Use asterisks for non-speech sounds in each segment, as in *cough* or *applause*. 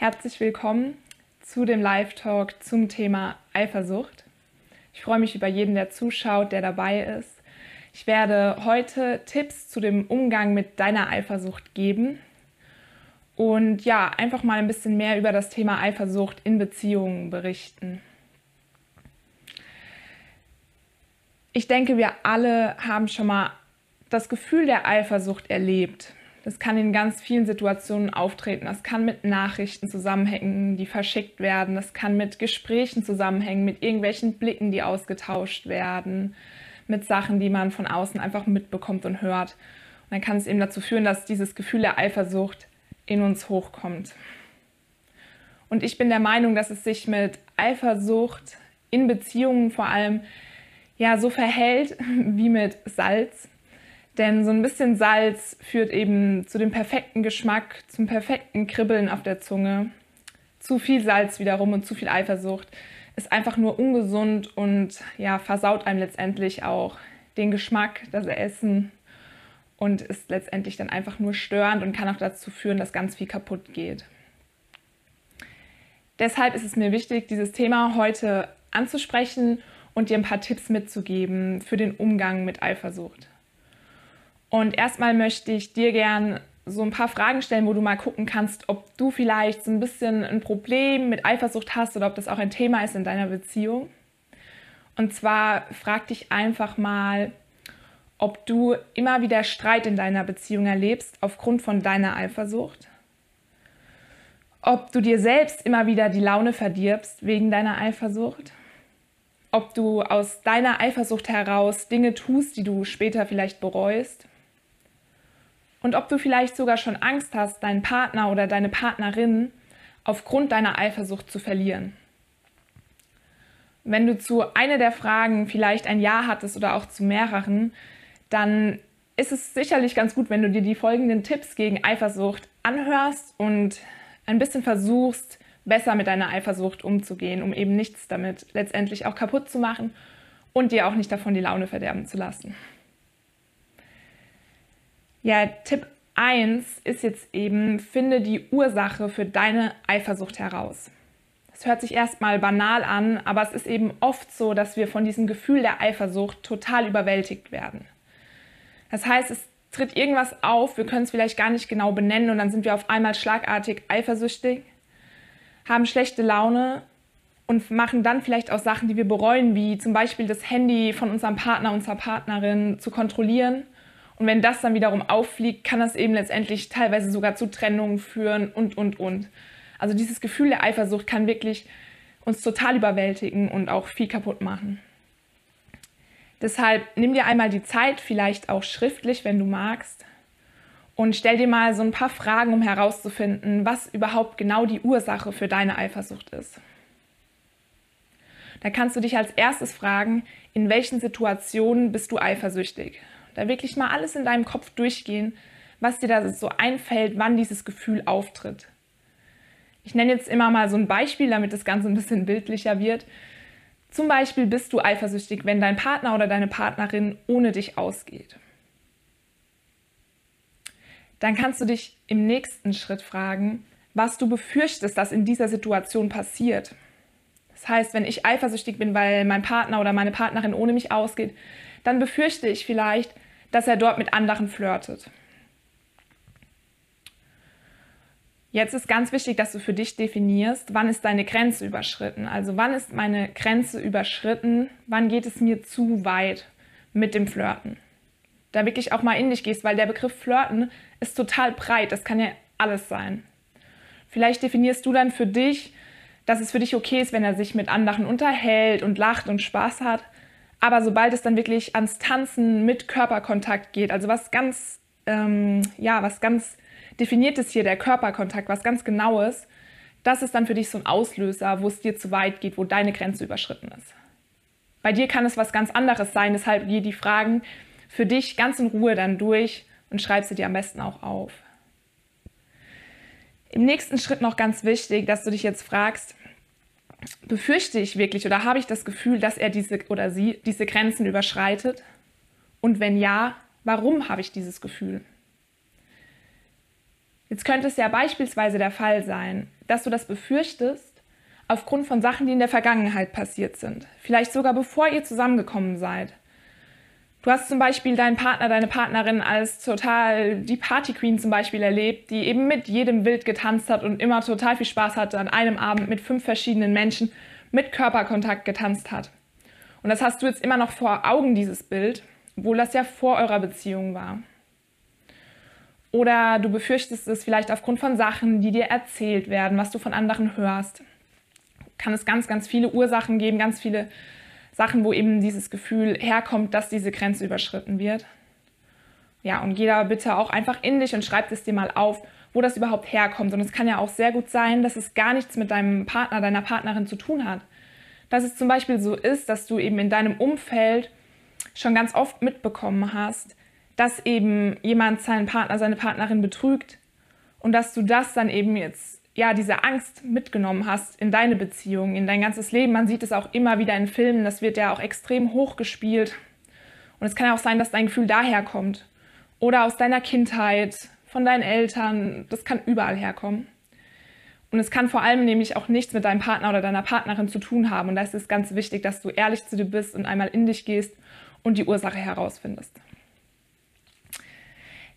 Herzlich willkommen zu dem Live-Talk zum Thema Eifersucht. Ich freue mich über jeden, der zuschaut, der dabei ist. Ich werde heute Tipps zu dem Umgang mit deiner Eifersucht geben und ja, einfach mal ein bisschen mehr über das Thema Eifersucht in Beziehungen berichten. Ich denke, wir alle haben schon mal das Gefühl der Eifersucht erlebt. Das kann in ganz vielen Situationen auftreten. Das kann mit Nachrichten zusammenhängen, die verschickt werden. Das kann mit Gesprächen zusammenhängen, mit irgendwelchen Blicken, die ausgetauscht werden, mit Sachen, die man von außen einfach mitbekommt und hört. Und dann kann es eben dazu führen, dass dieses Gefühl der Eifersucht in uns hochkommt. Und ich bin der Meinung, dass es sich mit Eifersucht in Beziehungen vor allem ja so verhält wie mit Salz. Denn so ein bisschen Salz führt eben zu dem perfekten Geschmack, zum perfekten Kribbeln auf der Zunge. Zu viel Salz wiederum und zu viel Eifersucht ist einfach nur ungesund und ja, versaut einem letztendlich auch den Geschmack, das Essen und ist letztendlich dann einfach nur störend und kann auch dazu führen, dass ganz viel kaputt geht. Deshalb ist es mir wichtig, dieses Thema heute anzusprechen und dir ein paar Tipps mitzugeben für den Umgang mit Eifersucht. Und erstmal möchte ich dir gern so ein paar Fragen stellen, wo du mal gucken kannst, ob du vielleicht so ein bisschen ein Problem mit Eifersucht hast oder ob das auch ein Thema ist in deiner Beziehung. Und zwar frag dich einfach mal, ob du immer wieder Streit in deiner Beziehung erlebst aufgrund von deiner Eifersucht. Ob du dir selbst immer wieder die Laune verdirbst wegen deiner Eifersucht. Ob du aus deiner Eifersucht heraus Dinge tust, die du später vielleicht bereust und ob du vielleicht sogar schon Angst hast, deinen Partner oder deine Partnerin aufgrund deiner Eifersucht zu verlieren. Wenn du zu einer der Fragen vielleicht ein Ja hattest oder auch zu mehreren, dann ist es sicherlich ganz gut, wenn du dir die folgenden Tipps gegen Eifersucht anhörst und ein bisschen versuchst, besser mit deiner Eifersucht umzugehen, um eben nichts damit letztendlich auch kaputt zu machen und dir auch nicht davon die Laune verderben zu lassen. Ja, Tipp 1 ist jetzt eben, finde die Ursache für deine Eifersucht heraus. Das hört sich erstmal banal an, aber es ist eben oft so, dass wir von diesem Gefühl der Eifersucht total überwältigt werden. Das heißt, es tritt irgendwas auf, wir können es vielleicht gar nicht genau benennen und dann sind wir auf einmal schlagartig eifersüchtig, haben schlechte Laune und machen dann vielleicht auch Sachen, die wir bereuen, wie zum Beispiel das Handy von unserem Partner, unserer Partnerin zu kontrollieren und wenn das dann wiederum auffliegt, kann das eben letztendlich teilweise sogar zu Trennungen führen und, und, und. Also dieses Gefühl der Eifersucht kann wirklich uns total überwältigen und auch viel kaputt machen. Deshalb nimm dir einmal die Zeit, vielleicht auch schriftlich, wenn du magst, und stell dir mal so ein paar Fragen, um herauszufinden, was überhaupt genau die Ursache für deine Eifersucht ist. Da kannst du dich als erstes fragen, in welchen Situationen bist du eifersüchtig? Da wirklich mal alles in deinem Kopf durchgehen, was dir da so einfällt, wann dieses Gefühl auftritt. Ich nenne jetzt immer mal so ein Beispiel, damit das Ganze ein bisschen bildlicher wird. Zum Beispiel bist du eifersüchtig, wenn dein Partner oder deine Partnerin ohne dich ausgeht. Dann kannst du dich im nächsten Schritt fragen, was du befürchtest, dass in dieser Situation passiert. Das heißt, wenn ich eifersüchtig bin, weil mein Partner oder meine Partnerin ohne mich ausgeht, dann befürchte ich vielleicht, dass er dort mit anderen flirtet. Jetzt ist ganz wichtig, dass du für dich definierst, wann ist deine Grenze überschritten. Also wann ist meine Grenze überschritten, wann geht es mir zu weit mit dem Flirten. Da wirklich auch mal in dich gehst, weil der Begriff Flirten ist total breit, das kann ja alles sein. Vielleicht definierst du dann für dich, dass es für dich okay ist, wenn er sich mit anderen unterhält und lacht und Spaß hat, aber sobald es dann wirklich ans Tanzen mit Körperkontakt geht, also was ganz, ähm, ja, was ganz definiertes hier, der Körperkontakt, was ganz genaues, das ist dann für dich so ein Auslöser, wo es dir zu weit geht, wo deine Grenze überschritten ist. Bei dir kann es was ganz anderes sein, deshalb geh die Fragen für dich ganz in Ruhe dann durch und schreib sie dir am besten auch auf. Im nächsten Schritt noch ganz wichtig, dass du dich jetzt fragst, befürchte ich wirklich oder habe ich das Gefühl, dass er diese oder sie diese Grenzen überschreitet? Und wenn ja, warum habe ich dieses Gefühl? Jetzt könnte es ja beispielsweise der Fall sein, dass du das befürchtest aufgrund von Sachen, die in der Vergangenheit passiert sind. Vielleicht sogar bevor ihr zusammengekommen seid. Du hast zum Beispiel deinen Partner, deine Partnerin als total die Party Queen zum Beispiel erlebt, die eben mit jedem wild getanzt hat und immer total viel Spaß hatte, an einem Abend mit fünf verschiedenen Menschen mit Körperkontakt getanzt hat. Und das hast du jetzt immer noch vor Augen, dieses Bild, obwohl das ja vor eurer Beziehung war. Oder du befürchtest es vielleicht aufgrund von Sachen, die dir erzählt werden, was du von anderen hörst. Kann es ganz, ganz viele Ursachen geben, ganz viele Sachen, wo eben dieses Gefühl herkommt, dass diese Grenze überschritten wird. Ja, und geh da bitte auch einfach in dich und schreib es dir mal auf, wo das überhaupt herkommt. Und es kann ja auch sehr gut sein, dass es gar nichts mit deinem Partner, deiner Partnerin zu tun hat. Dass es zum Beispiel so ist, dass du eben in deinem Umfeld schon ganz oft mitbekommen hast, dass eben jemand seinen Partner, seine Partnerin betrügt und dass du das dann eben jetzt, ja, diese Angst mitgenommen hast in deine Beziehung, in dein ganzes Leben. Man sieht es auch immer wieder in Filmen, das wird ja auch extrem hoch gespielt. Und es kann auch sein, dass dein Gefühl daher kommt oder aus deiner Kindheit, von deinen Eltern, das kann überall herkommen. Und es kann vor allem nämlich auch nichts mit deinem Partner oder deiner Partnerin zu tun haben. Und da ist es ganz wichtig, dass du ehrlich zu dir bist und einmal in dich gehst und die Ursache herausfindest.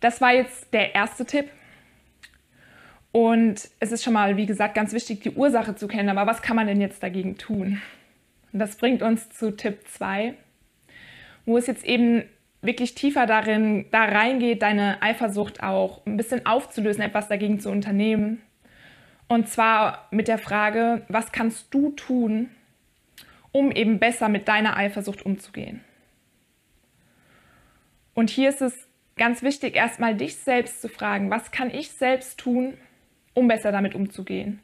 Das war jetzt der erste Tipp. Und es ist schon mal, wie gesagt, ganz wichtig, die Ursache zu kennen. Aber was kann man denn jetzt dagegen tun? Und das bringt uns zu Tipp 2, wo es jetzt eben wirklich tiefer darin, da reingeht, deine Eifersucht auch ein bisschen aufzulösen, etwas dagegen zu unternehmen. Und zwar mit der Frage, was kannst du tun, um eben besser mit deiner Eifersucht umzugehen? Und hier ist es ganz wichtig, erstmal dich selbst zu fragen, was kann ich selbst tun, um besser damit umzugehen?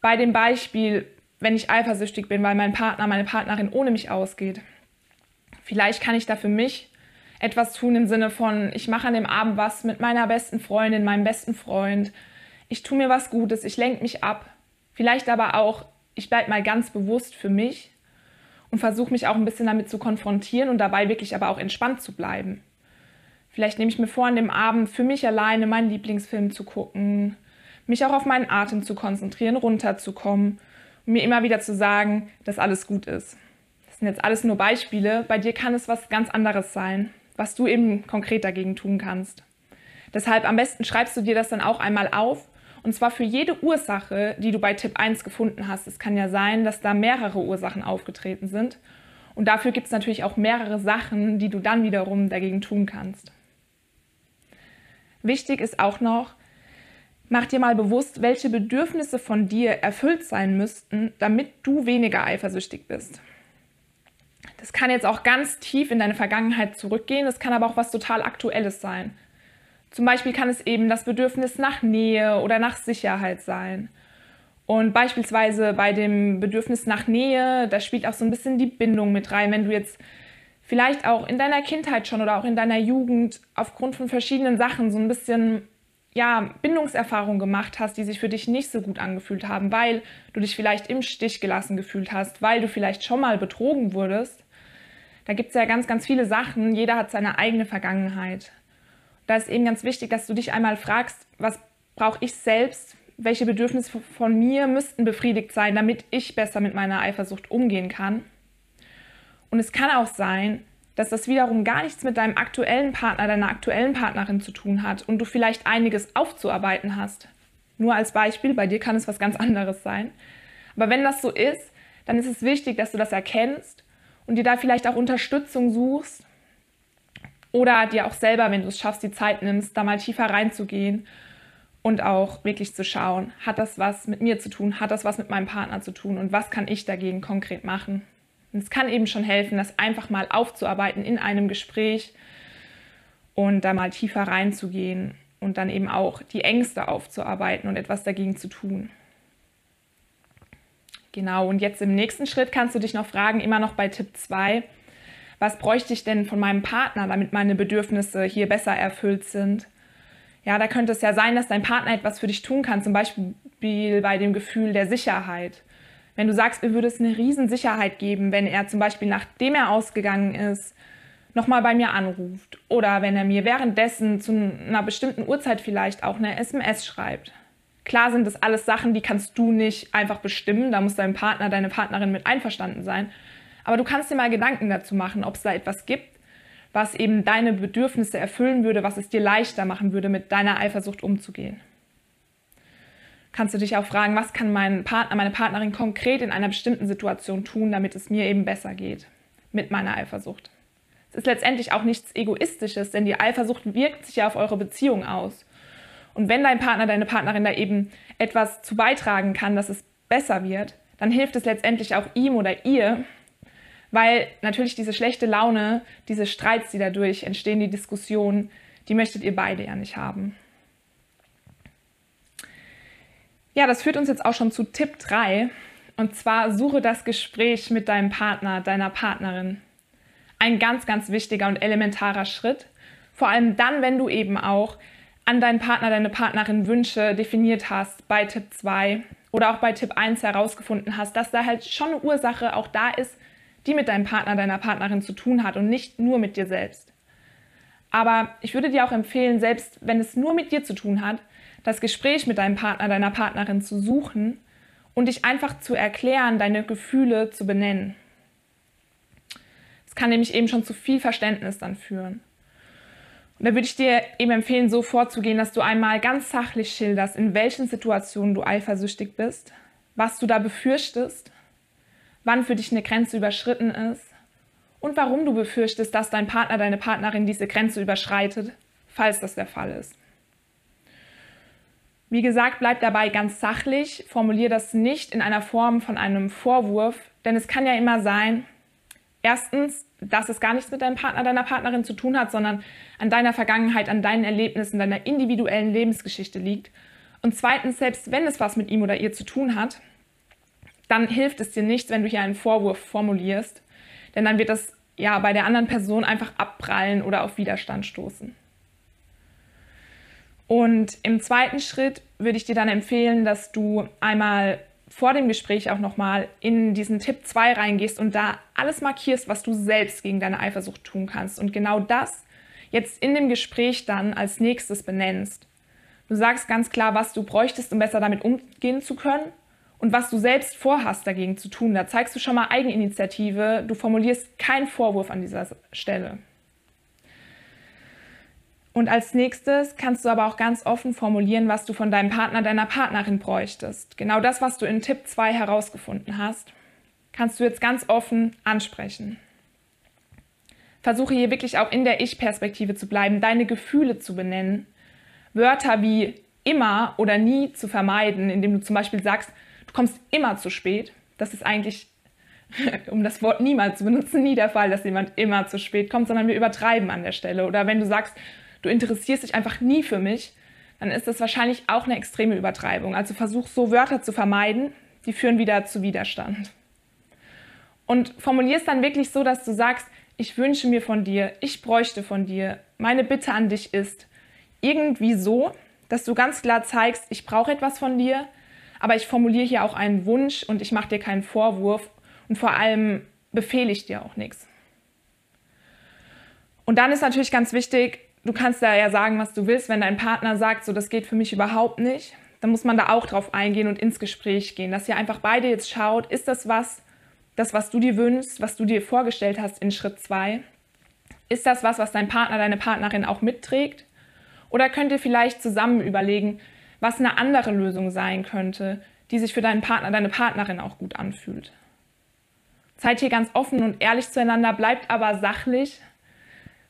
Bei dem Beispiel, wenn ich eifersüchtig bin, weil mein Partner, meine Partnerin ohne mich ausgeht. Vielleicht kann ich da für mich etwas tun im Sinne von, ich mache an dem Abend was mit meiner besten Freundin, meinem besten Freund. Ich tue mir was Gutes, ich lenke mich ab. Vielleicht aber auch, ich bleibe mal ganz bewusst für mich und versuche mich auch ein bisschen damit zu konfrontieren und dabei wirklich aber auch entspannt zu bleiben. Vielleicht nehme ich mir vor, an dem Abend für mich alleine meinen Lieblingsfilm zu gucken, mich auch auf meinen Atem zu konzentrieren, runterzukommen und mir immer wieder zu sagen, dass alles gut ist. Das sind jetzt alles nur Beispiele. Bei dir kann es was ganz anderes sein, was du eben konkret dagegen tun kannst. Deshalb am besten schreibst du dir das dann auch einmal auf und zwar für jede Ursache, die du bei Tipp 1 gefunden hast. Es kann ja sein, dass da mehrere Ursachen aufgetreten sind. Und dafür gibt es natürlich auch mehrere Sachen, die du dann wiederum dagegen tun kannst. Wichtig ist auch noch, mach dir mal bewusst, welche Bedürfnisse von dir erfüllt sein müssten, damit du weniger eifersüchtig bist. Das kann jetzt auch ganz tief in deine Vergangenheit zurückgehen, das kann aber auch was total Aktuelles sein. Zum Beispiel kann es eben das Bedürfnis nach Nähe oder nach Sicherheit sein. Und beispielsweise bei dem Bedürfnis nach Nähe, da spielt auch so ein bisschen die Bindung mit rein. Wenn du jetzt vielleicht auch in deiner Kindheit schon oder auch in deiner Jugend aufgrund von verschiedenen Sachen so ein bisschen ja, Bindungserfahrungen gemacht hast, die sich für dich nicht so gut angefühlt haben, weil du dich vielleicht im Stich gelassen gefühlt hast, weil du vielleicht schon mal betrogen wurdest. Da gibt es ja ganz, ganz viele Sachen. Jeder hat seine eigene Vergangenheit. Da ist eben ganz wichtig, dass du dich einmal fragst, was brauche ich selbst? Welche Bedürfnisse von mir müssten befriedigt sein, damit ich besser mit meiner Eifersucht umgehen kann? Und es kann auch sein, dass das wiederum gar nichts mit deinem aktuellen Partner, deiner aktuellen Partnerin zu tun hat und du vielleicht einiges aufzuarbeiten hast. Nur als Beispiel, bei dir kann es was ganz anderes sein. Aber wenn das so ist, dann ist es wichtig, dass du das erkennst und dir da vielleicht auch Unterstützung suchst oder dir auch selber, wenn du es schaffst, die Zeit nimmst, da mal tiefer reinzugehen und auch wirklich zu schauen, hat das was mit mir zu tun, hat das was mit meinem Partner zu tun und was kann ich dagegen konkret machen. Und es kann eben schon helfen, das einfach mal aufzuarbeiten in einem Gespräch und da mal tiefer reinzugehen und dann eben auch die Ängste aufzuarbeiten und etwas dagegen zu tun. Genau, und jetzt im nächsten Schritt kannst du dich noch fragen, immer noch bei Tipp 2, was bräuchte ich denn von meinem Partner, damit meine Bedürfnisse hier besser erfüllt sind? Ja, da könnte es ja sein, dass dein Partner etwas für dich tun kann, zum Beispiel bei dem Gefühl der Sicherheit. Wenn du sagst, mir würde es eine Riesensicherheit geben, wenn er zum Beispiel, nachdem er ausgegangen ist, nochmal bei mir anruft oder wenn er mir währenddessen zu einer bestimmten Uhrzeit vielleicht auch eine SMS schreibt. Klar sind das alles Sachen, die kannst du nicht einfach bestimmen, da muss dein Partner, deine Partnerin mit einverstanden sein. Aber du kannst dir mal Gedanken dazu machen, ob es da etwas gibt, was eben deine Bedürfnisse erfüllen würde, was es dir leichter machen würde, mit deiner Eifersucht umzugehen. Kannst du dich auch fragen, was kann mein Partner, meine Partnerin konkret in einer bestimmten Situation tun, damit es mir eben besser geht mit meiner Eifersucht. Es ist letztendlich auch nichts Egoistisches, denn die Eifersucht wirkt sich ja auf eure Beziehung aus. Und wenn dein Partner, deine Partnerin da eben etwas zu beitragen kann, dass es besser wird, dann hilft es letztendlich auch ihm oder ihr, weil natürlich diese schlechte Laune, diese Streits, die dadurch entstehen, die Diskussionen, die möchtet ihr beide ja nicht haben. Ja, das führt uns jetzt auch schon zu Tipp 3. Und zwar suche das Gespräch mit deinem Partner, deiner Partnerin. Ein ganz, ganz wichtiger und elementarer Schritt. Vor allem dann, wenn du eben auch an deinen Partner, deine Partnerin Wünsche definiert hast bei Tipp 2 oder auch bei Tipp 1 herausgefunden hast, dass da halt schon eine Ursache auch da ist, die mit deinem Partner, deiner Partnerin zu tun hat und nicht nur mit dir selbst. Aber ich würde dir auch empfehlen, selbst wenn es nur mit dir zu tun hat, das Gespräch mit deinem Partner, deiner Partnerin zu suchen und dich einfach zu erklären, deine Gefühle zu benennen. Es kann nämlich eben schon zu viel Verständnis dann führen. Und da würde ich dir eben empfehlen, so vorzugehen, dass du einmal ganz sachlich schilderst, in welchen Situationen du eifersüchtig bist, was du da befürchtest, wann für dich eine Grenze überschritten ist und warum du befürchtest, dass dein Partner, deine Partnerin diese Grenze überschreitet, falls das der Fall ist. Wie gesagt, bleib dabei ganz sachlich, formulier das nicht in einer Form von einem Vorwurf, denn es kann ja immer sein, erstens, dass es gar nichts mit deinem Partner, deiner Partnerin zu tun hat, sondern an deiner Vergangenheit, an deinen Erlebnissen, deiner individuellen Lebensgeschichte liegt. Und zweitens, selbst wenn es was mit ihm oder ihr zu tun hat, dann hilft es dir nichts, wenn du hier einen Vorwurf formulierst, denn dann wird das ja bei der anderen Person einfach abprallen oder auf Widerstand stoßen. Und im zweiten Schritt würde ich dir dann empfehlen, dass du einmal vor dem Gespräch auch nochmal in diesen Tipp 2 reingehst und da alles markierst, was du selbst gegen deine Eifersucht tun kannst. Und genau das jetzt in dem Gespräch dann als nächstes benennst. Du sagst ganz klar, was du bräuchtest, um besser damit umgehen zu können und was du selbst vorhast, dagegen zu tun. Da zeigst du schon mal Eigeninitiative. Du formulierst keinen Vorwurf an dieser Stelle. Und als nächstes kannst du aber auch ganz offen formulieren, was du von deinem Partner, deiner Partnerin bräuchtest. Genau das, was du in Tipp 2 herausgefunden hast, kannst du jetzt ganz offen ansprechen. Versuche hier wirklich auch in der Ich-Perspektive zu bleiben, deine Gefühle zu benennen, Wörter wie immer oder nie zu vermeiden, indem du zum Beispiel sagst, du kommst immer zu spät. Das ist eigentlich, *laughs* um das Wort niemals zu benutzen, nie der Fall, dass jemand immer zu spät kommt, sondern wir übertreiben an der Stelle. Oder wenn du sagst, du interessierst dich einfach nie für mich, dann ist das wahrscheinlich auch eine extreme Übertreibung. Also versuch so Wörter zu vermeiden, die führen wieder zu Widerstand. Und formulier es dann wirklich so, dass du sagst, ich wünsche mir von dir, ich bräuchte von dir, meine Bitte an dich ist irgendwie so, dass du ganz klar zeigst, ich brauche etwas von dir, aber ich formuliere hier auch einen Wunsch und ich mache dir keinen Vorwurf und vor allem befehle ich dir auch nichts. Und dann ist natürlich ganz wichtig, du kannst da ja sagen, was du willst. Wenn dein Partner sagt, so das geht für mich überhaupt nicht, dann muss man da auch drauf eingehen und ins Gespräch gehen, dass ihr einfach beide jetzt schaut, ist das was, das, was du dir wünschst, was du dir vorgestellt hast in Schritt 2? Ist das was, was dein Partner, deine Partnerin auch mitträgt? Oder könnt ihr vielleicht zusammen überlegen, was eine andere Lösung sein könnte, die sich für deinen Partner, deine Partnerin auch gut anfühlt? Seid hier ganz offen und ehrlich zueinander, bleibt aber sachlich,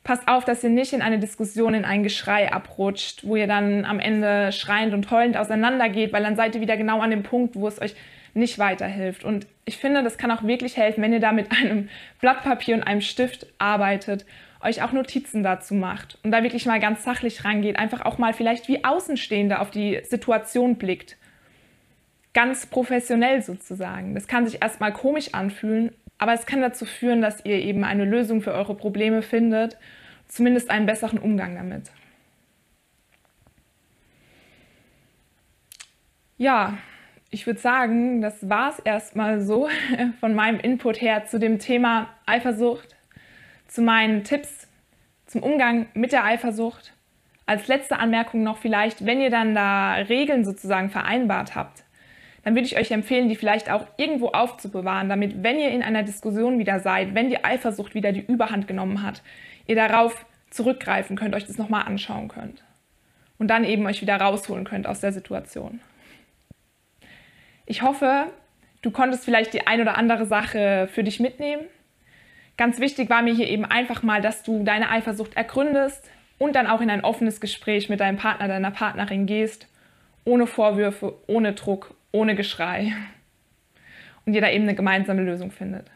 passt auf, dass ihr nicht in eine Diskussion, in ein Geschrei abrutscht, wo ihr dann am Ende schreiend und heulend auseinandergeht, weil dann seid ihr wieder genau an dem Punkt, wo es euch nicht weiterhilft. Und ich finde, das kann auch wirklich helfen, wenn ihr da mit einem Blatt Papier und einem Stift arbeitet, euch auch Notizen dazu macht und da wirklich mal ganz sachlich rangeht, einfach auch mal vielleicht wie Außenstehende auf die Situation blickt. Ganz professionell sozusagen. Das kann sich erstmal komisch anfühlen, aber es kann dazu führen, dass ihr eben eine Lösung für eure Probleme findet, zumindest einen besseren Umgang damit. Ja, ich würde sagen, das war es erstmal so *laughs* von meinem Input her zu dem Thema Eifersucht, zu meinen Tipps zum Umgang mit der Eifersucht. Als letzte Anmerkung noch vielleicht, wenn ihr dann da Regeln sozusagen vereinbart habt, dann würde ich euch empfehlen, die vielleicht auch irgendwo aufzubewahren, damit, wenn ihr in einer Diskussion wieder seid, wenn die Eifersucht wieder die Überhand genommen hat, ihr darauf zurückgreifen könnt, euch das nochmal anschauen könnt und dann eben euch wieder rausholen könnt aus der Situation. Ich hoffe, du konntest vielleicht die ein oder andere Sache für dich mitnehmen. Ganz wichtig war mir hier eben einfach mal, dass du deine Eifersucht ergründest und dann auch in ein offenes Gespräch mit deinem Partner, deiner Partnerin gehst, ohne Vorwürfe, ohne Druck, ohne Geschrei. Und da eben eine gemeinsame Lösung findet.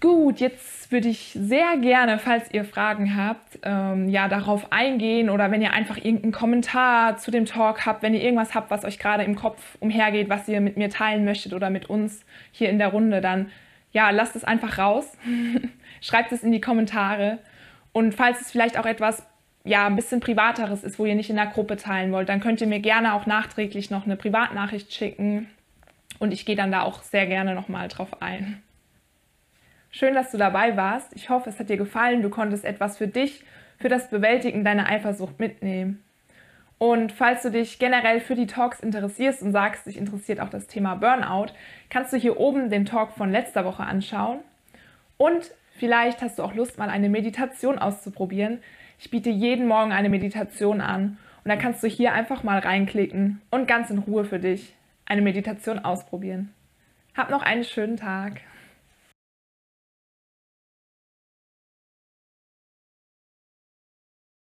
Gut, jetzt würde ich sehr gerne, falls ihr Fragen habt, ähm, ja, darauf eingehen oder wenn ihr einfach irgendeinen Kommentar zu dem Talk habt, wenn ihr irgendwas habt, was euch gerade im Kopf umhergeht, was ihr mit mir teilen möchtet oder mit uns hier in der Runde, dann ja, lasst es einfach raus. *laughs* Schreibt es in die Kommentare. Und falls es vielleicht auch etwas ja, ein bisschen privateres ist, wo ihr nicht in der Gruppe teilen wollt, dann könnt ihr mir gerne auch nachträglich noch eine Privatnachricht schicken. Und ich gehe dann da auch sehr gerne nochmal drauf ein. Schön, dass du dabei warst. Ich hoffe, es hat dir gefallen. Du konntest etwas für dich, für das Bewältigen deiner Eifersucht mitnehmen. Und falls du dich generell für die Talks interessierst und sagst, dich interessiert auch das Thema Burnout, kannst du hier oben den Talk von letzter Woche anschauen. Und vielleicht hast du auch Lust, mal eine Meditation auszuprobieren. Ich biete jeden Morgen eine Meditation an und da kannst du hier einfach mal reinklicken und ganz in Ruhe für dich eine Meditation ausprobieren. Hab noch einen schönen Tag.